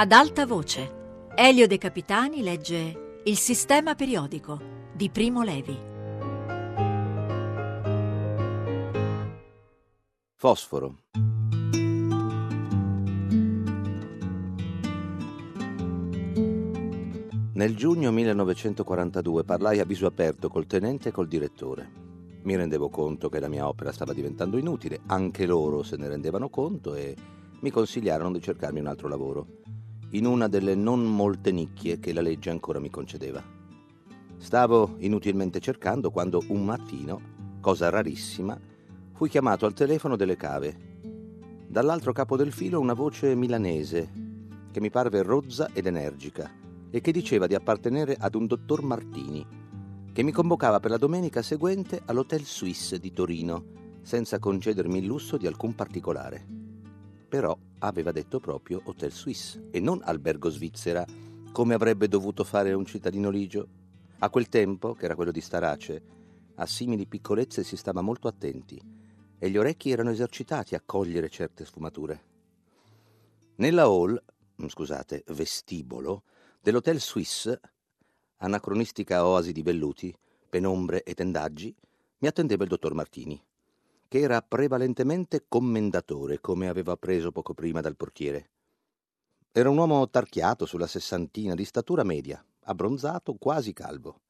Ad alta voce, Elio De Capitani legge Il sistema periodico di Primo Levi. Fosforo. Nel giugno 1942 parlai a viso aperto col tenente e col direttore. Mi rendevo conto che la mia opera stava diventando inutile, anche loro se ne rendevano conto e mi consigliarono di cercarmi un altro lavoro in una delle non molte nicchie che la legge ancora mi concedeva. Stavo inutilmente cercando quando un mattino, cosa rarissima, fui chiamato al telefono delle cave. Dall'altro capo del filo una voce milanese che mi parve rozza ed energica e che diceva di appartenere ad un dottor Martini, che mi convocava per la domenica seguente all'Hotel Suisse di Torino, senza concedermi il lusso di alcun particolare però aveva detto proprio Hotel Suisse e non albergo svizzera, come avrebbe dovuto fare un cittadino ligio. A quel tempo, che era quello di Starace, a simili piccolezze si stava molto attenti e gli orecchi erano esercitati a cogliere certe sfumature. Nella hall, mm, scusate, vestibolo, dell'Hotel Suisse, anacronistica oasi di velluti, penombre e tendaggi, mi attendeva il dottor Martini che era prevalentemente commendatore, come aveva appreso poco prima dal portiere. Era un uomo tarchiato sulla sessantina, di statura media, abbronzato, quasi calvo.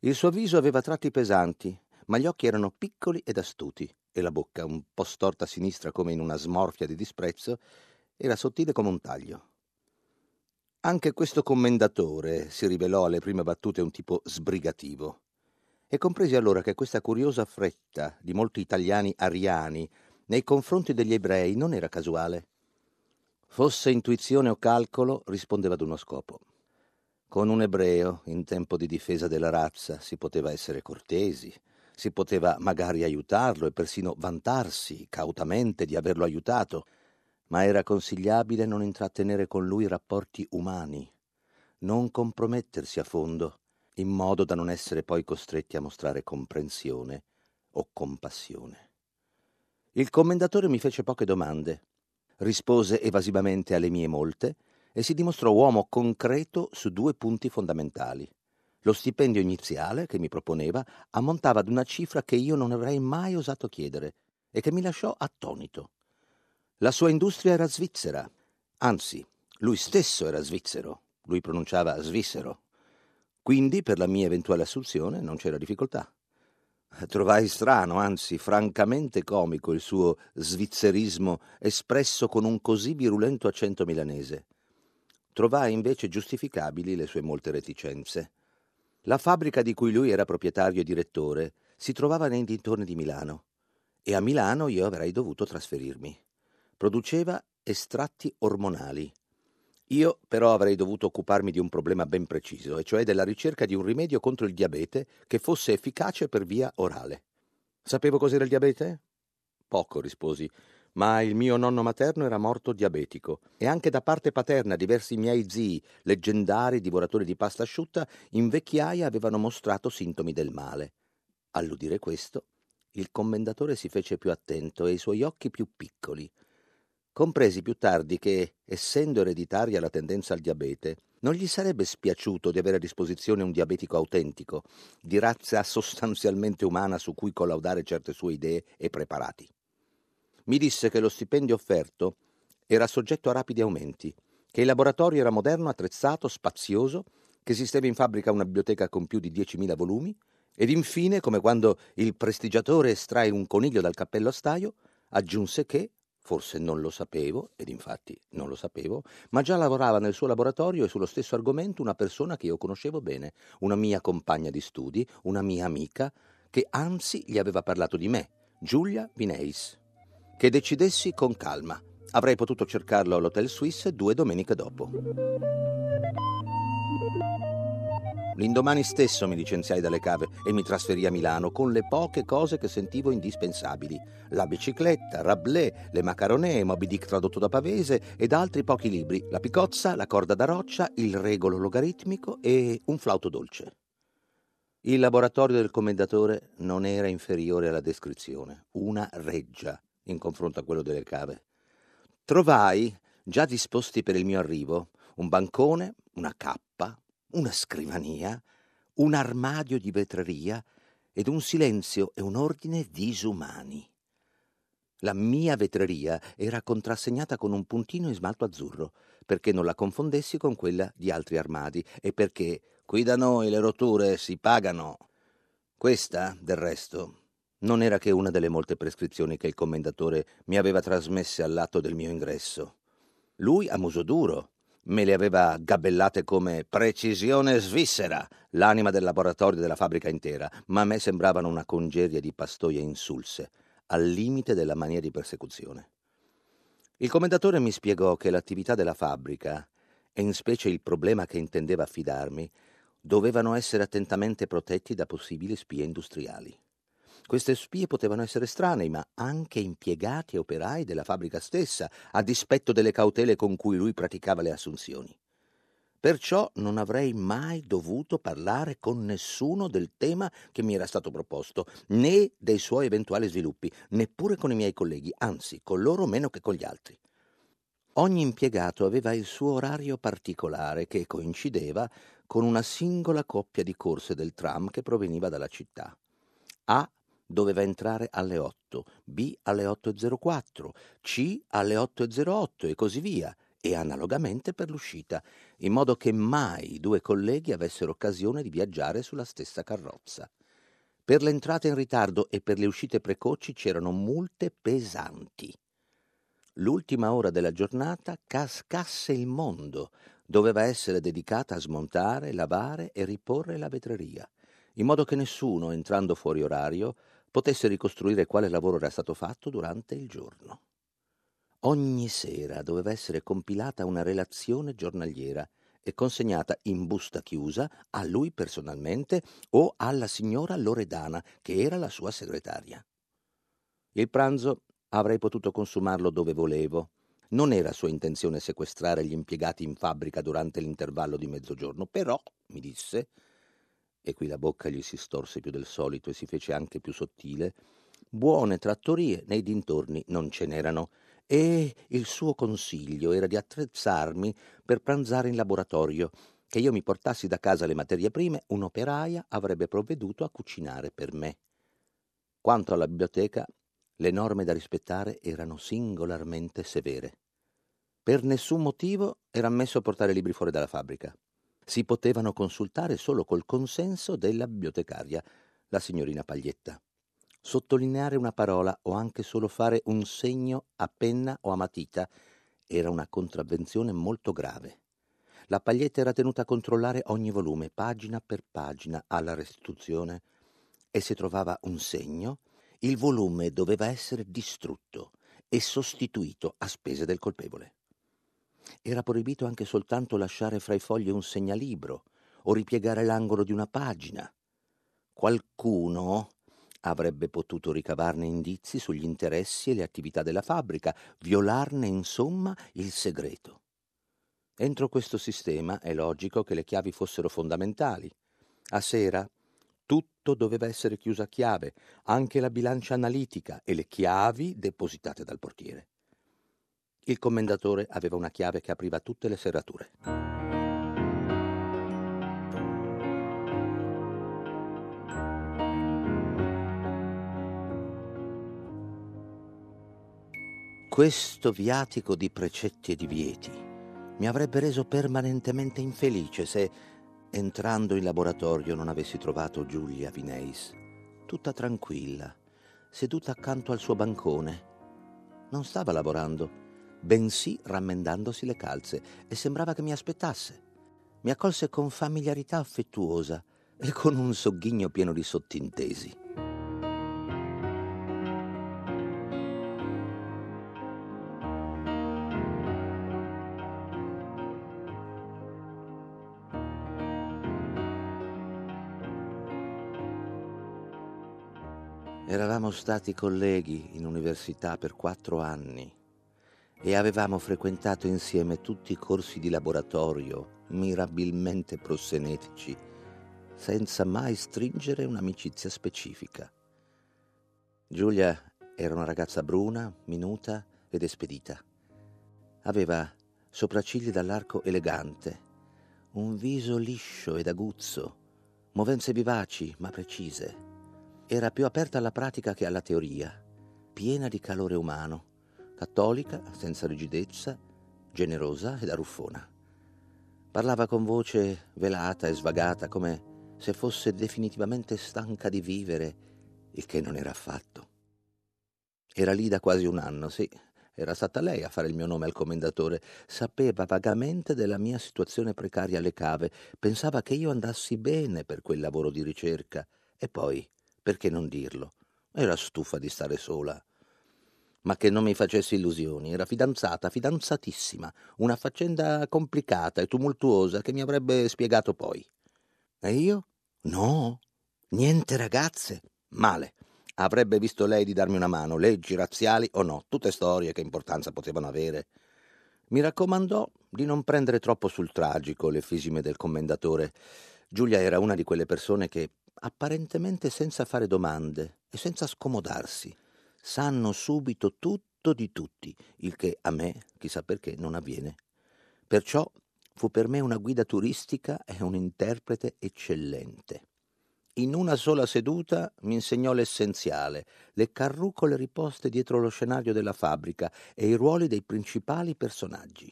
Il suo viso aveva tratti pesanti, ma gli occhi erano piccoli ed astuti, e la bocca, un po' storta a sinistra come in una smorfia di disprezzo, era sottile come un taglio. Anche questo commendatore si rivelò alle prime battute un tipo sbrigativo e compresi allora che questa curiosa fretta di molti italiani ariani nei confronti degli ebrei non era casuale. Fosse intuizione o calcolo, rispondeva ad uno scopo. Con un ebreo, in tempo di difesa della razza, si poteva essere cortesi, si poteva magari aiutarlo e persino vantarsi cautamente di averlo aiutato, ma era consigliabile non intrattenere con lui rapporti umani, non compromettersi a fondo, in modo da non essere poi costretti a mostrare comprensione o compassione. Il commendatore mi fece poche domande, rispose evasivamente alle mie molte e si dimostrò uomo concreto su due punti fondamentali. Lo stipendio iniziale che mi proponeva ammontava ad una cifra che io non avrei mai osato chiedere e che mi lasciò attonito. La sua industria era svizzera, anzi, lui stesso era svizzero, lui pronunciava svizzero. Quindi per la mia eventuale assunzione non c'era difficoltà. Trovai strano, anzi francamente comico, il suo svizzerismo espresso con un così virulento accento milanese. Trovai invece giustificabili le sue molte reticenze. La fabbrica di cui lui era proprietario e direttore si trovava nei dintorni di Milano e a Milano io avrei dovuto trasferirmi. Produceva estratti ormonali io però avrei dovuto occuparmi di un problema ben preciso, e cioè della ricerca di un rimedio contro il diabete che fosse efficace per via orale. Sapevo cos'era il diabete? Poco, risposi, ma il mio nonno materno era morto diabetico e anche da parte paterna diversi miei zii, leggendari divoratori di pasta asciutta, in vecchiaia avevano mostrato sintomi del male. All'udire questo, il commendatore si fece più attento e i suoi occhi più piccoli. Compresi più tardi che, essendo ereditaria la tendenza al diabete, non gli sarebbe spiaciuto di avere a disposizione un diabetico autentico, di razza sostanzialmente umana su cui collaudare certe sue idee e preparati. Mi disse che lo stipendio offerto era soggetto a rapidi aumenti, che il laboratorio era moderno, attrezzato, spazioso, che esisteva in fabbrica una biblioteca con più di 10.000 volumi, ed infine, come quando il prestigiatore estrae un coniglio dal cappello a staio, aggiunse che, Forse non lo sapevo, ed infatti non lo sapevo, ma già lavorava nel suo laboratorio e sullo stesso argomento una persona che io conoscevo bene, una mia compagna di studi, una mia amica, che anzi gli aveva parlato di me, Giulia Vineis. Che decidessi con calma. Avrei potuto cercarlo all'Hotel Suisse due domeniche dopo. L'indomani stesso mi licenziai dalle cave e mi trasferì a Milano con le poche cose che sentivo indispensabili. La bicicletta, Rabelais, le macaronee, Moby Dick tradotto da Pavese ed altri pochi libri, la picozza, la corda da roccia, il regolo logaritmico e un flauto dolce. Il laboratorio del commendatore non era inferiore alla descrizione, una reggia in confronto a quello delle cave. Trovai già disposti per il mio arrivo, un bancone, una cappa, una scrivania, un armadio di vetreria ed un silenzio e un ordine disumani. La mia vetreria era contrassegnata con un puntino in smalto azzurro, perché non la confondessi con quella di altri armadi e perché qui da noi le rotture si pagano. Questa, del resto, non era che una delle molte prescrizioni che il commendatore mi aveva trasmesse all'atto del mio ingresso. Lui, a muso duro, me le aveva gabellate come precisione svizzera, l'anima del laboratorio della fabbrica intera, ma a me sembravano una congeria di pastoie insulse, al limite della mania di persecuzione. Il commendatore mi spiegò che l'attività della fabbrica, e in specie il problema che intendeva affidarmi, dovevano essere attentamente protetti da possibili spie industriali. Queste spie potevano essere estranei, ma anche impiegati e operai della fabbrica stessa, a dispetto delle cautele con cui lui praticava le assunzioni. Perciò non avrei mai dovuto parlare con nessuno del tema che mi era stato proposto, né dei suoi eventuali sviluppi, neppure con i miei colleghi, anzi, con loro meno che con gli altri. Ogni impiegato aveva il suo orario particolare che coincideva con una singola coppia di corse del tram che proveniva dalla città. A doveva entrare alle 8, B alle 8.04, C alle 8.08 e così via, e analogamente per l'uscita, in modo che mai i due colleghi avessero occasione di viaggiare sulla stessa carrozza. Per l'entrata in ritardo e per le uscite precoci c'erano multe pesanti. L'ultima ora della giornata cascasse il mondo, doveva essere dedicata a smontare, lavare e riporre la vetreria, in modo che nessuno, entrando fuori orario, potesse ricostruire quale lavoro era stato fatto durante il giorno. Ogni sera doveva essere compilata una relazione giornaliera e consegnata in busta chiusa a lui personalmente o alla signora Loredana, che era la sua segretaria. Il pranzo avrei potuto consumarlo dove volevo. Non era sua intenzione sequestrare gli impiegati in fabbrica durante l'intervallo di mezzogiorno, però, mi disse, e qui la bocca gli si storse più del solito e si fece anche più sottile, buone trattorie nei dintorni non ce n'erano, e il suo consiglio era di attrezzarmi per pranzare in laboratorio, che io mi portassi da casa le materie prime, un'operaia avrebbe provveduto a cucinare per me. Quanto alla biblioteca, le norme da rispettare erano singolarmente severe. Per nessun motivo era ammesso portare libri fuori dalla fabbrica si potevano consultare solo col consenso della bibliotecaria, la signorina Paglietta. Sottolineare una parola o anche solo fare un segno a penna o a matita era una contravvenzione molto grave. La Paglietta era tenuta a controllare ogni volume, pagina per pagina, alla restituzione, e se trovava un segno, il volume doveva essere distrutto e sostituito a spese del colpevole. Era proibito anche soltanto lasciare fra i fogli un segnalibro o ripiegare l'angolo di una pagina. Qualcuno avrebbe potuto ricavarne indizi sugli interessi e le attività della fabbrica, violarne insomma il segreto. Entro questo sistema è logico che le chiavi fossero fondamentali. A sera tutto doveva essere chiuso a chiave, anche la bilancia analitica e le chiavi depositate dal portiere. Il commendatore aveva una chiave che apriva tutte le serrature. Questo viatico di precetti e divieti mi avrebbe reso permanentemente infelice se, entrando in laboratorio, non avessi trovato Giulia Vineis, tutta tranquilla, seduta accanto al suo bancone. Non stava lavorando, bensì rammendandosi le calze, e sembrava che mi aspettasse. Mi accolse con familiarità affettuosa e con un sogghigno pieno di sottintesi. Eravamo stati colleghi in università per quattro anni e avevamo frequentato insieme tutti i corsi di laboratorio mirabilmente prossenetici, senza mai stringere un'amicizia specifica. Giulia era una ragazza bruna, minuta ed espedita. Aveva sopraccigli dall'arco elegante, un viso liscio ed aguzzo, movenze vivaci ma precise. Era più aperta alla pratica che alla teoria, piena di calore umano, cattolica, senza rigidezza, generosa ed aruffona. Parlava con voce velata e svagata, come se fosse definitivamente stanca di vivere, il che non era affatto. Era lì da quasi un anno, sì. Era stata lei a fare il mio nome al commendatore. Sapeva vagamente della mia situazione precaria alle cave. Pensava che io andassi bene per quel lavoro di ricerca. E poi, perché non dirlo? Era stufa di stare sola ma che non mi facessi illusioni. Era fidanzata, fidanzatissima, una faccenda complicata e tumultuosa che mi avrebbe spiegato poi. E io? No, niente ragazze. Male. Avrebbe visto lei di darmi una mano, leggi razziali o no, tutte storie che importanza potevano avere. Mi raccomandò di non prendere troppo sul tragico le fisime del commendatore. Giulia era una di quelle persone che, apparentemente senza fare domande e senza scomodarsi, sanno subito tutto di tutti, il che a me, chissà perché, non avviene. Perciò fu per me una guida turistica e un interprete eccellente. In una sola seduta mi insegnò l'essenziale, le carrucole riposte dietro lo scenario della fabbrica e i ruoli dei principali personaggi.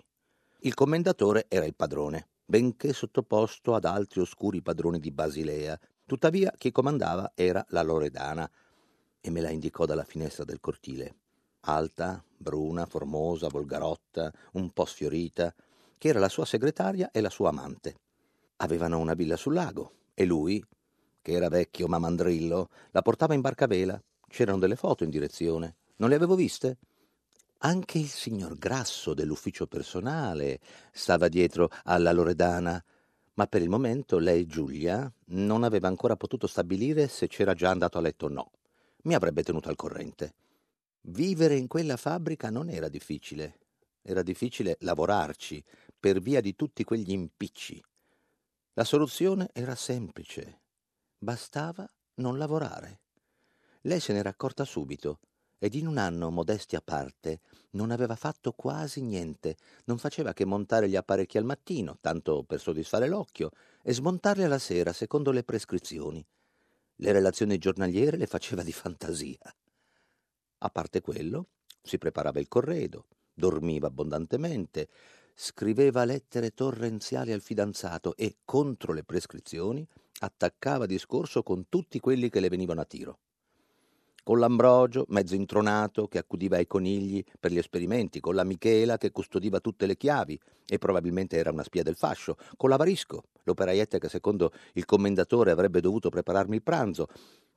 Il commendatore era il padrone, benché sottoposto ad altri oscuri padroni di Basilea. Tuttavia chi comandava era la Loredana, e me la indicò dalla finestra del cortile. Alta, bruna, formosa, volgarotta, un po' sfiorita, che era la sua segretaria e la sua amante. Avevano una villa sul lago e lui, che era vecchio ma mandrillo, la portava in barcavela. C'erano delle foto in direzione. Non le avevo viste? Anche il signor Grasso dell'ufficio personale stava dietro alla Loredana, ma per il momento lei, Giulia, non aveva ancora potuto stabilire se c'era già andato a letto o no mi avrebbe tenuto al corrente. Vivere in quella fabbrica non era difficile, era difficile lavorarci per via di tutti quegli impicci. La soluzione era semplice, bastava non lavorare. Lei se n'era accorta subito ed in un anno, modesti a parte, non aveva fatto quasi niente, non faceva che montare gli apparecchi al mattino, tanto per soddisfare l'occhio, e smontarli alla sera, secondo le prescrizioni. Le relazioni giornaliere le faceva di fantasia. A parte quello, si preparava il corredo, dormiva abbondantemente, scriveva lettere torrenziali al fidanzato e, contro le prescrizioni, attaccava discorso con tutti quelli che le venivano a tiro con l'Ambrogio, mezzo intronato, che accudiva ai conigli per gli esperimenti, con la Michela, che custodiva tutte le chiavi e probabilmente era una spia del fascio, con l'Avarisco, l'operaietta che secondo il commendatore avrebbe dovuto prepararmi il pranzo,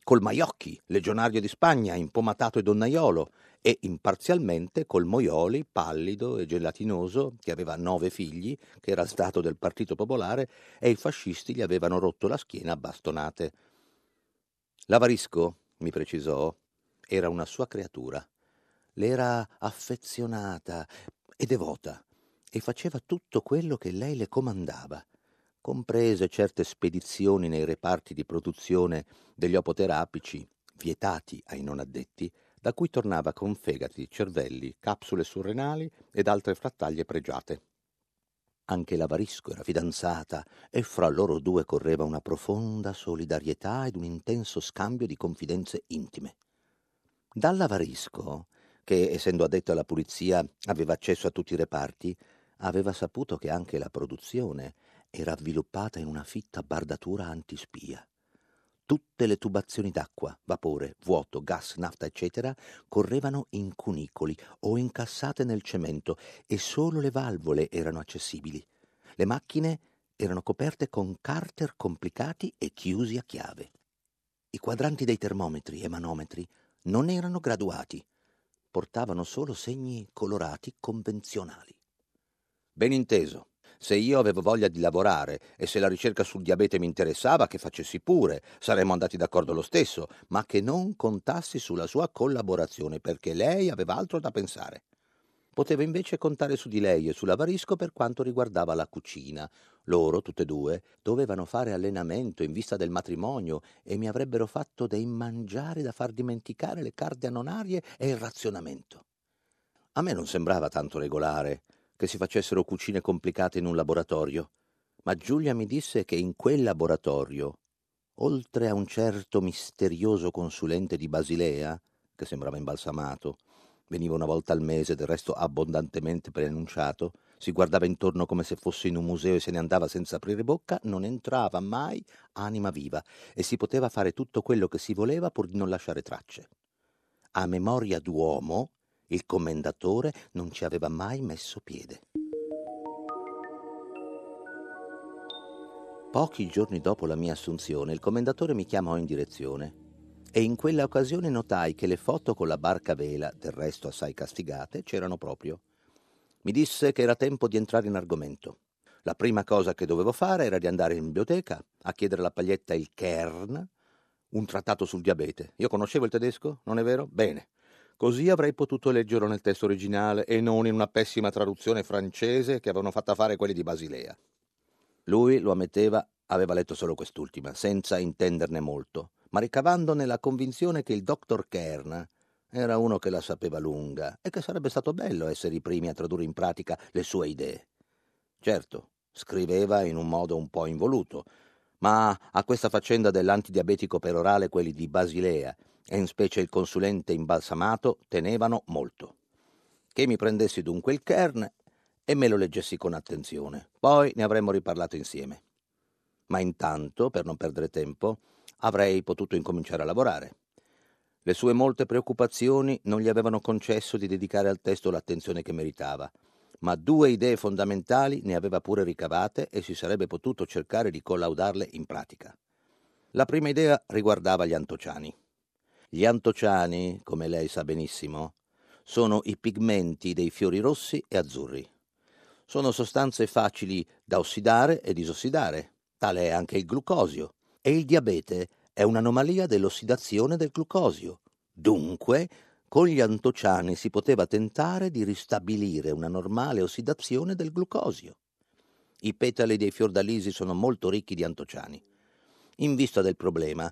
col Maiocchi, legionario di Spagna, impomatato e donnaiolo, e imparzialmente col Moioli, pallido e gelatinoso, che aveva nove figli, che era stato del Partito Popolare, e i fascisti gli avevano rotto la schiena a bastonate. L'Avarisco, mi precisò, era una sua creatura. Le era affezionata e devota e faceva tutto quello che lei le comandava, comprese certe spedizioni nei reparti di produzione degli opoterapici, vietati ai non addetti, da cui tornava con fegati, cervelli, capsule surrenali ed altre frattaglie pregiate. Anche l'Avarisco era fidanzata e fra loro due correva una profonda solidarietà ed un intenso scambio di confidenze intime. Dall'Avarisco, che essendo addetto alla pulizia aveva accesso a tutti i reparti, aveva saputo che anche la produzione era avviluppata in una fitta bardatura antispia. Tutte le tubazioni d'acqua, vapore, vuoto, gas, nafta, eccetera, correvano in cunicoli o incassate nel cemento e solo le valvole erano accessibili. Le macchine erano coperte con carter complicati e chiusi a chiave. I quadranti dei termometri e manometri non erano graduati, portavano solo segni colorati convenzionali. Ben inteso. Se io avevo voglia di lavorare e se la ricerca sul diabete mi interessava, che facessi pure, saremmo andati d'accordo lo stesso, ma che non contassi sulla sua collaborazione perché lei aveva altro da pensare. Poteva invece contare su di lei e sull'avarisco per quanto riguardava la cucina. Loro, tutte e due, dovevano fare allenamento in vista del matrimonio e mi avrebbero fatto dei mangiari da far dimenticare le carte anonarie e il razionamento. A me non sembrava tanto regolare, che si facessero cucine complicate in un laboratorio, ma Giulia mi disse che in quel laboratorio, oltre a un certo misterioso consulente di Basilea, che sembrava imbalsamato, veniva una volta al mese, del resto abbondantemente preannunciato, si guardava intorno come se fosse in un museo e se ne andava senza aprire bocca, non entrava mai anima viva e si poteva fare tutto quello che si voleva pur di non lasciare tracce. A memoria d'uomo, il commendatore non ci aveva mai messo piede. Pochi giorni dopo la mia assunzione, il commendatore mi chiamò in direzione e in quella occasione notai che le foto con la barca vela, del resto assai castigate, c'erano proprio. Mi disse che era tempo di entrare in argomento. La prima cosa che dovevo fare era di andare in biblioteca a chiedere alla paglietta il Kern, un trattato sul diabete. Io conoscevo il tedesco, non è vero? Bene. Così avrei potuto leggerlo nel testo originale e non in una pessima traduzione francese che avevano fatta fare quelli di Basilea. Lui, lo ammetteva, aveva letto solo quest'ultima, senza intenderne molto, ma ricavandone la convinzione che il dottor Kern era uno che la sapeva lunga e che sarebbe stato bello essere i primi a tradurre in pratica le sue idee. Certo, scriveva in un modo un po' involuto, ma a questa faccenda dell'antidiabetico perorale quelli di Basilea, e in specie il consulente imbalsamato, tenevano molto. Che mi prendessi dunque il kern e me lo leggessi con attenzione. Poi ne avremmo riparlato insieme. Ma intanto, per non perdere tempo, avrei potuto incominciare a lavorare. Le sue molte preoccupazioni non gli avevano concesso di dedicare al testo l'attenzione che meritava, ma due idee fondamentali ne aveva pure ricavate e si sarebbe potuto cercare di collaudarle in pratica. La prima idea riguardava gli antociani. Gli antociani, come lei sa benissimo, sono i pigmenti dei fiori rossi e azzurri. Sono sostanze facili da ossidare e disossidare, tale è anche il glucosio, e il diabete è un'anomalia dell'ossidazione del glucosio. Dunque, con gli antociani si poteva tentare di ristabilire una normale ossidazione del glucosio. I petali dei fiordalisi sono molto ricchi di antociani. In vista del problema,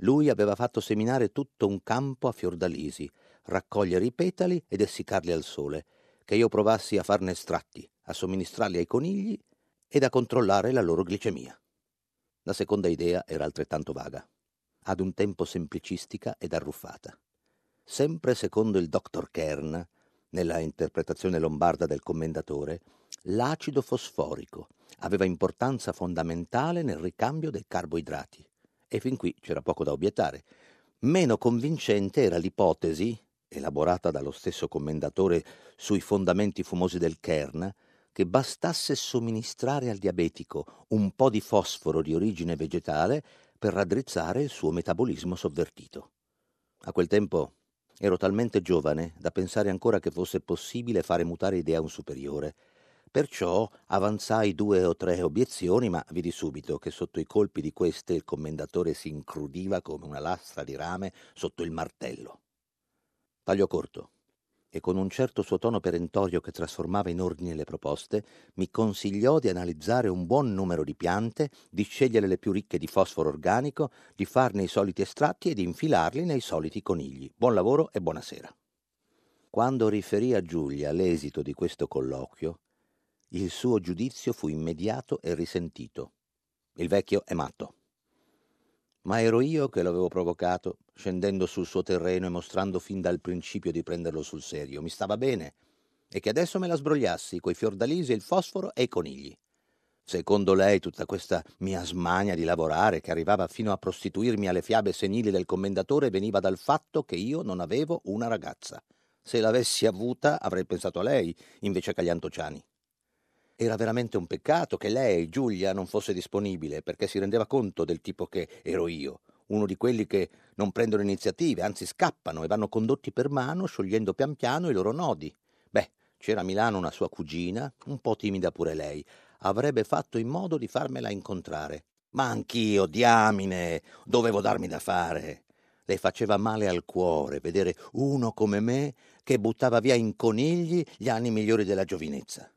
lui aveva fatto seminare tutto un campo a fiordalisi, raccogliere i petali ed essiccarli al sole, che io provassi a farne estratti, a somministrarli ai conigli ed a controllare la loro glicemia. La seconda idea era altrettanto vaga ad un tempo semplicistica ed arruffata. Sempre secondo il dottor Kern, nella interpretazione lombarda del commendatore, l'acido fosforico aveva importanza fondamentale nel ricambio dei carboidrati. E fin qui c'era poco da obiettare. Meno convincente era l'ipotesi, elaborata dallo stesso commendatore sui fondamenti fumosi del Kern, che bastasse somministrare al diabetico un po' di fosforo di origine vegetale per raddrizzare il suo metabolismo sovvertito. A quel tempo ero talmente giovane da pensare ancora che fosse possibile fare mutare idea a un superiore. Perciò avanzai due o tre obiezioni, ma vidi subito che sotto i colpi di queste il commendatore si incrudiva come una lastra di rame sotto il martello. Taglio corto e con un certo suo tono perentorio che trasformava in ordine le proposte, mi consigliò di analizzare un buon numero di piante, di scegliere le più ricche di fosforo organico, di farne i soliti estratti e di infilarli nei soliti conigli. Buon lavoro e buonasera. Quando riferì a Giulia l'esito di questo colloquio, il suo giudizio fu immediato e risentito. Il vecchio è matto. Ma ero io che l'avevo provocato, scendendo sul suo terreno e mostrando fin dal principio di prenderlo sul serio. Mi stava bene. E che adesso me la sbrogliassi coi fiordalisi, il fosforo e i conigli. Secondo lei tutta questa mia smania di lavorare, che arrivava fino a prostituirmi alle fiabe senili del commendatore, veniva dal fatto che io non avevo una ragazza. Se l'avessi avuta avrei pensato a lei, invece che agli antociani. Era veramente un peccato che lei, Giulia, non fosse disponibile, perché si rendeva conto del tipo che ero io, uno di quelli che non prendono iniziative, anzi scappano e vanno condotti per mano, sciogliendo pian piano i loro nodi. Beh, c'era a Milano una sua cugina, un po' timida pure lei, avrebbe fatto in modo di farmela incontrare. Ma anch'io, diamine, dovevo darmi da fare. Le faceva male al cuore vedere uno come me che buttava via in conigli gli anni migliori della giovinezza.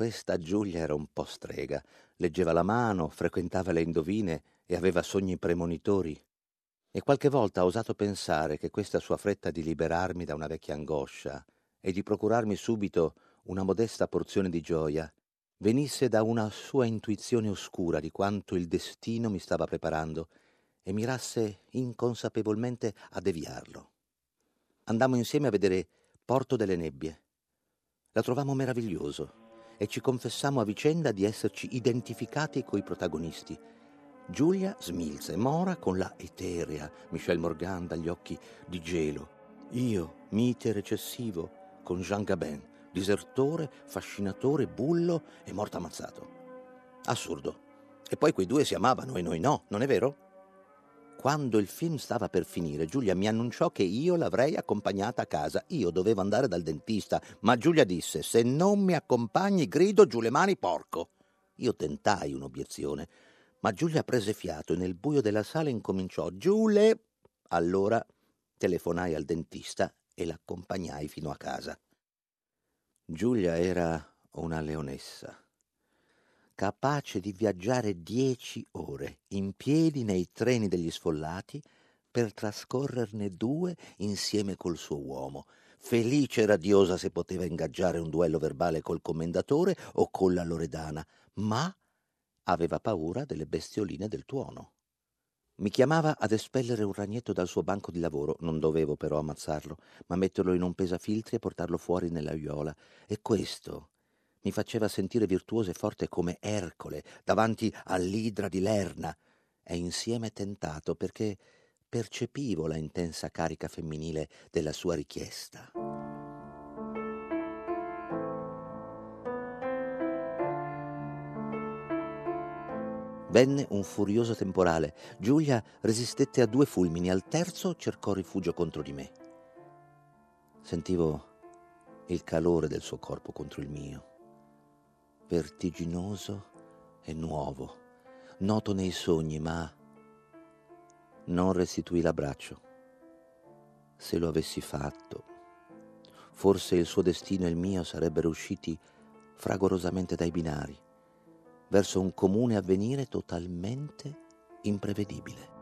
Questa Giulia era un po' strega, leggeva la mano, frequentava le indovine e aveva sogni premonitori. E qualche volta ho osato pensare che questa sua fretta di liberarmi da una vecchia angoscia e di procurarmi subito una modesta porzione di gioia venisse da una sua intuizione oscura di quanto il destino mi stava preparando e mirasse inconsapevolmente a deviarlo. Andammo insieme a vedere Porto delle Nebbie. La trovammo meraviglioso e ci confessammo a vicenda di esserci identificati coi protagonisti. Giulia smilza e Mora con la eterea Michel Morgan dagli occhi di gelo. Io, mite recessivo, con Jean Gabin, disertore, fascinatore, bullo e morto ammazzato. Assurdo. E poi quei due si amavano e noi no, non è vero? Quando il film stava per finire, Giulia mi annunciò che io l'avrei accompagnata a casa. Io dovevo andare dal dentista, ma Giulia disse: Se non mi accompagni, grido giù le mani, porco. Io tentai un'obiezione, ma Giulia prese fiato e nel buio della sala incominciò: Giule. Allora telefonai al dentista e l'accompagnai fino a casa. Giulia era una leonessa capace di viaggiare dieci ore in piedi nei treni degli sfollati per trascorrerne due insieme col suo uomo, felice e radiosa se poteva ingaggiare un duello verbale col commendatore o con la Loredana, ma aveva paura delle bestioline del tuono. Mi chiamava ad espellere un ragnetto dal suo banco di lavoro, non dovevo però ammazzarlo, ma metterlo in un pesafiltri e portarlo fuori nell'aiola. E questo mi faceva sentire virtuoso e forte come Ercole davanti all'idra di Lerna e insieme tentato perché percepivo la intensa carica femminile della sua richiesta. Venne un furioso temporale. Giulia resistette a due fulmini, al terzo cercò rifugio contro di me. Sentivo il calore del suo corpo contro il mio vertiginoso e nuovo, noto nei sogni, ma non restituì l'abbraccio. Se lo avessi fatto, forse il suo destino e il mio sarebbero usciti fragorosamente dai binari, verso un comune avvenire totalmente imprevedibile.